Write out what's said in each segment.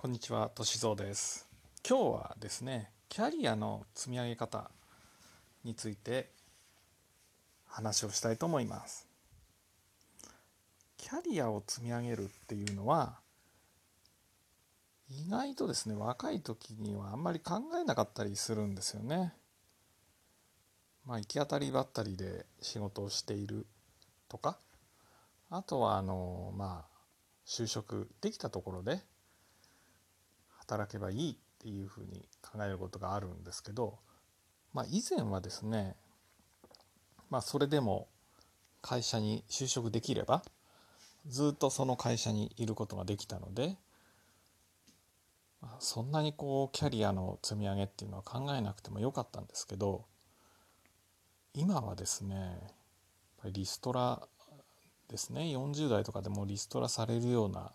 こんにちは、としぞうです。今日はですね、キャリアの積み上げ方について話をしたいと思います。キャリアを積み上げるっていうのは、意外とですね、若い時にはあんまり考えなかったりするんですよね。まあ、行き当たりばったりで仕事をしているとか、あとは、あの、まあ、就職できたところで働けばいいっていうふうに考えることがあるんですけど、まあ、以前はですね、まあ、それでも会社に就職できればずっとその会社にいることができたので、まあ、そんなにこうキャリアの積み上げっていうのは考えなくてもよかったんですけど今はですねリストラですね。40代とかでもリストラされるような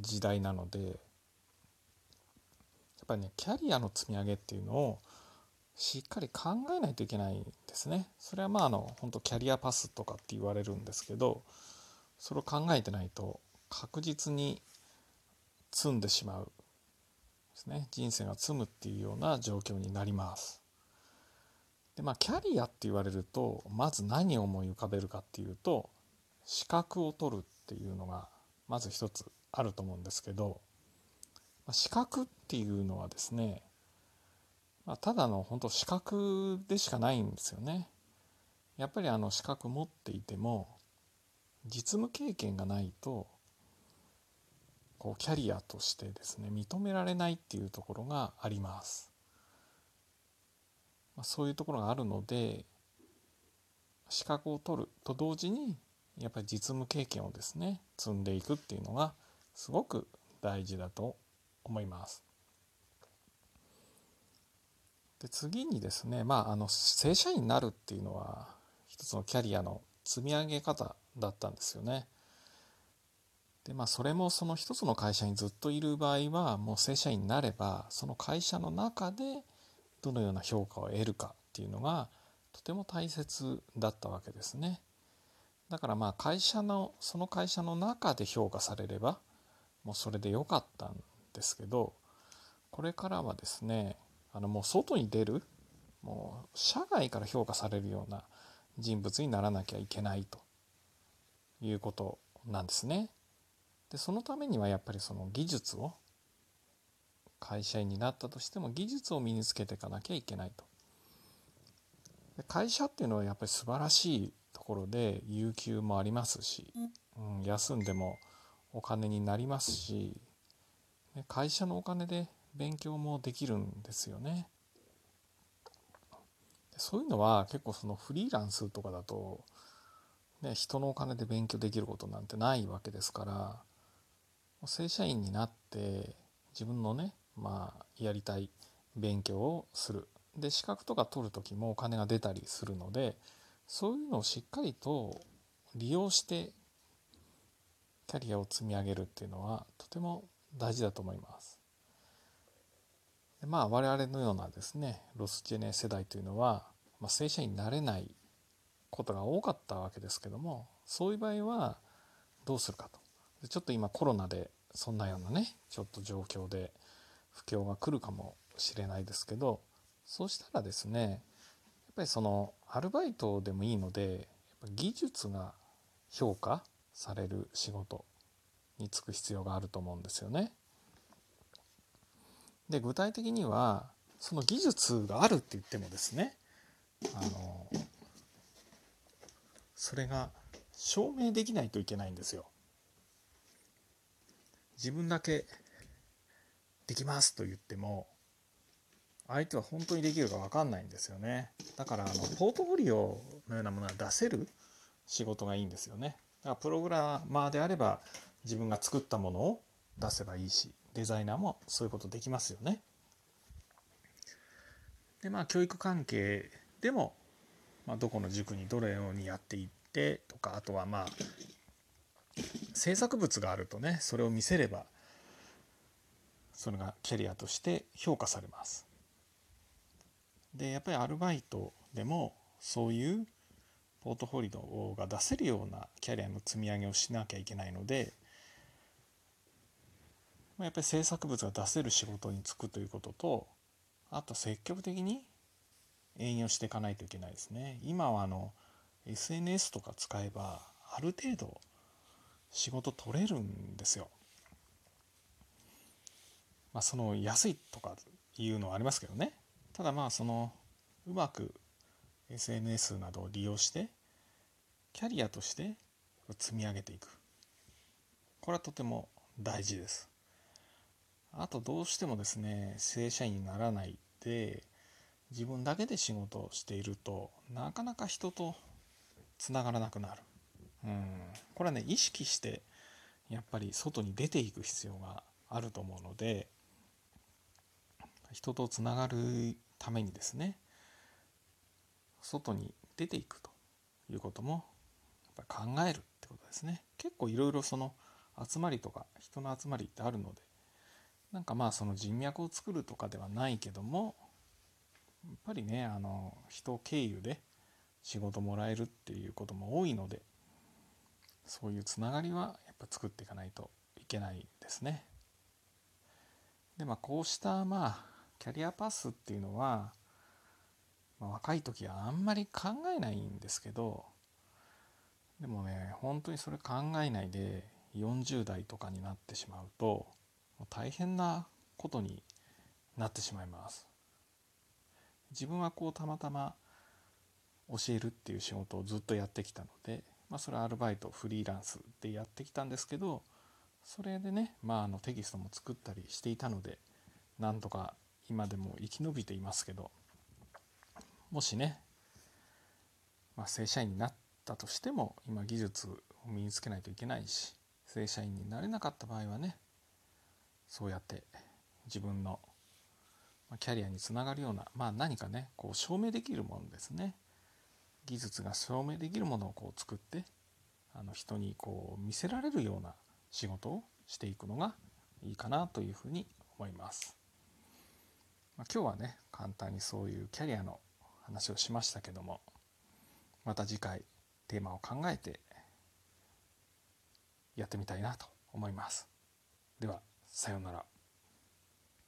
時代なのでぱりねキャリアの積み上げっていうのをしっかり考えないといけないんですね。それはまああの本当キャリアパスとかって言われるんですけどそれを考えてないと確実に積んでしまうですね人生が積むっていうような状況になります。でまあキャリアって言われるとまず何を思い浮かべるかっていうと資格を取るっていうのがまず一つあると思うんですけどまあ資格っていうのはですね、まあ、ただの本当資格でしかないんですよね。やっぱりあの資格持っていても実務経験がないとこうキャリアとしてですね認められないっていうところがあります。まあ、そういうところがあるので資格を取ると同時にやっぱり実務経験をですね積んでいくっていうのがすごく大事だと思います。で次にですねまああの正社員になるっていうのは一つのキャリアの積み上げ方だったんですよね。でまあそれもその一つの会社にずっといる場合はもう正社員になればその会社の中でどのような評価を得るかっていうのがとても大切だったわけですね。だからまあ会社のその会社の中で評価されればもうそれでよかったんですけどこれからはですねあのもう外に出るもう社外から評価されるような人物にならなきゃいけないということなんですね。でそのためにはやっぱりその技術を会社員になったとしても技術を身につけていかなきゃいけないと。で会社っていうのはやっぱり素晴らしいところで有給もありますし、うん、休んでもお金になりますし会社のお金で勉強もできるんですよね。そういうのは結構そのフリーランスとかだと、ね、人のお金で勉強できることなんてないわけですから正社員になって自分のねまあやりたい勉強をするで資格とか取る時もお金が出たりするのでそういうのをしっかりと利用してキャリアを積み上げるっていうのはとても大事だと思います。でまあ我々のようなですねロスジェネ世代というのは、まあ、正社員になれないことが多かったわけですけどもそういう場合はどうするかと。ちょっと今コロナでそんなようなねちょっと状況で不況が来るかもしれないですけどそうしたらですねやっぱりそのアルバイトでもいいので技術が評価される仕事に就く必要があると思うんですよね。で具体的にはその技術があるって言ってもですねあのそれが証明できないといけないんですよ。自分だけできますと言っても相手は本当にできるか分かんないんですよねだからあのポートフォリオのようなものは出せる仕事がいいんですよねだからプログラマーであれば自分が作ったものを出せばいいしデザイナーもそういうことできますよねでまあ教育関係でも、まあ、どこの塾にどのようにやっていってとかあとはまあ制作物があるとねそれを見せればそれがキャリアとして評価されます。でやっぱりアルバイトでもそういうポートフォリオが出せるようなキャリアの積み上げをしなきゃいけないのでやっぱり制作物が出せる仕事に就くということとあと積極的に営業していかないといけないですね。今はあの SNS とか使えばある程度仕事取れるんですよ。まあその安いとかいうのはありますけどね。ただまあそのうまく SNS などを利用してキャリアとして積み上げていく。これはとても大事です。あとどうしてもですね正社員にならないで自分だけで仕事をしているとなかなか人とつながらなくなる。うん。これはね意識してやっぱり外に出ていく必要があると思うので人とつながるためにですね外に出ていくということもやっぱ考えるってことですね。結構いろいろその集まりとか人の集まりってあるのでなんかまあその人脈を作るとかではないけどもやっぱりねあの人経由で仕事もらえるっていうことも多いのでそういうつながりはやっぱ作っていかないといけないですね。でまあこうしたまあキャリアパスっていうのは、まあ、若い時はあんまり考えないんですけどでもね本当にそれ考えないで40代とかになってしまうと大変なことになってしまいます。自分はこうたまたま教えるっていう仕事をずっとやってきたので、まあ、それはアルバイトフリーランスでやってきたんですけどそれでね、まあ、あのテキストも作ったりしていたのでなんとか今でも生き延びていますけどもしね、まあ、正社員になったとしても今技術を身につけないといけないし正社員になれなかった場合はねそうやって自分のキャリアにつながるような、まあ、何かねこう証明できるものですね技術が証明できるものをこう作ってあの人にこう見せられるような仕事をしていくのがいいかなというふうに思います。まあ、今日はね簡単にそういうキャリアの話をしましたけどもまた次回テーマを考えてやってみたいなと思います。ではさようなら。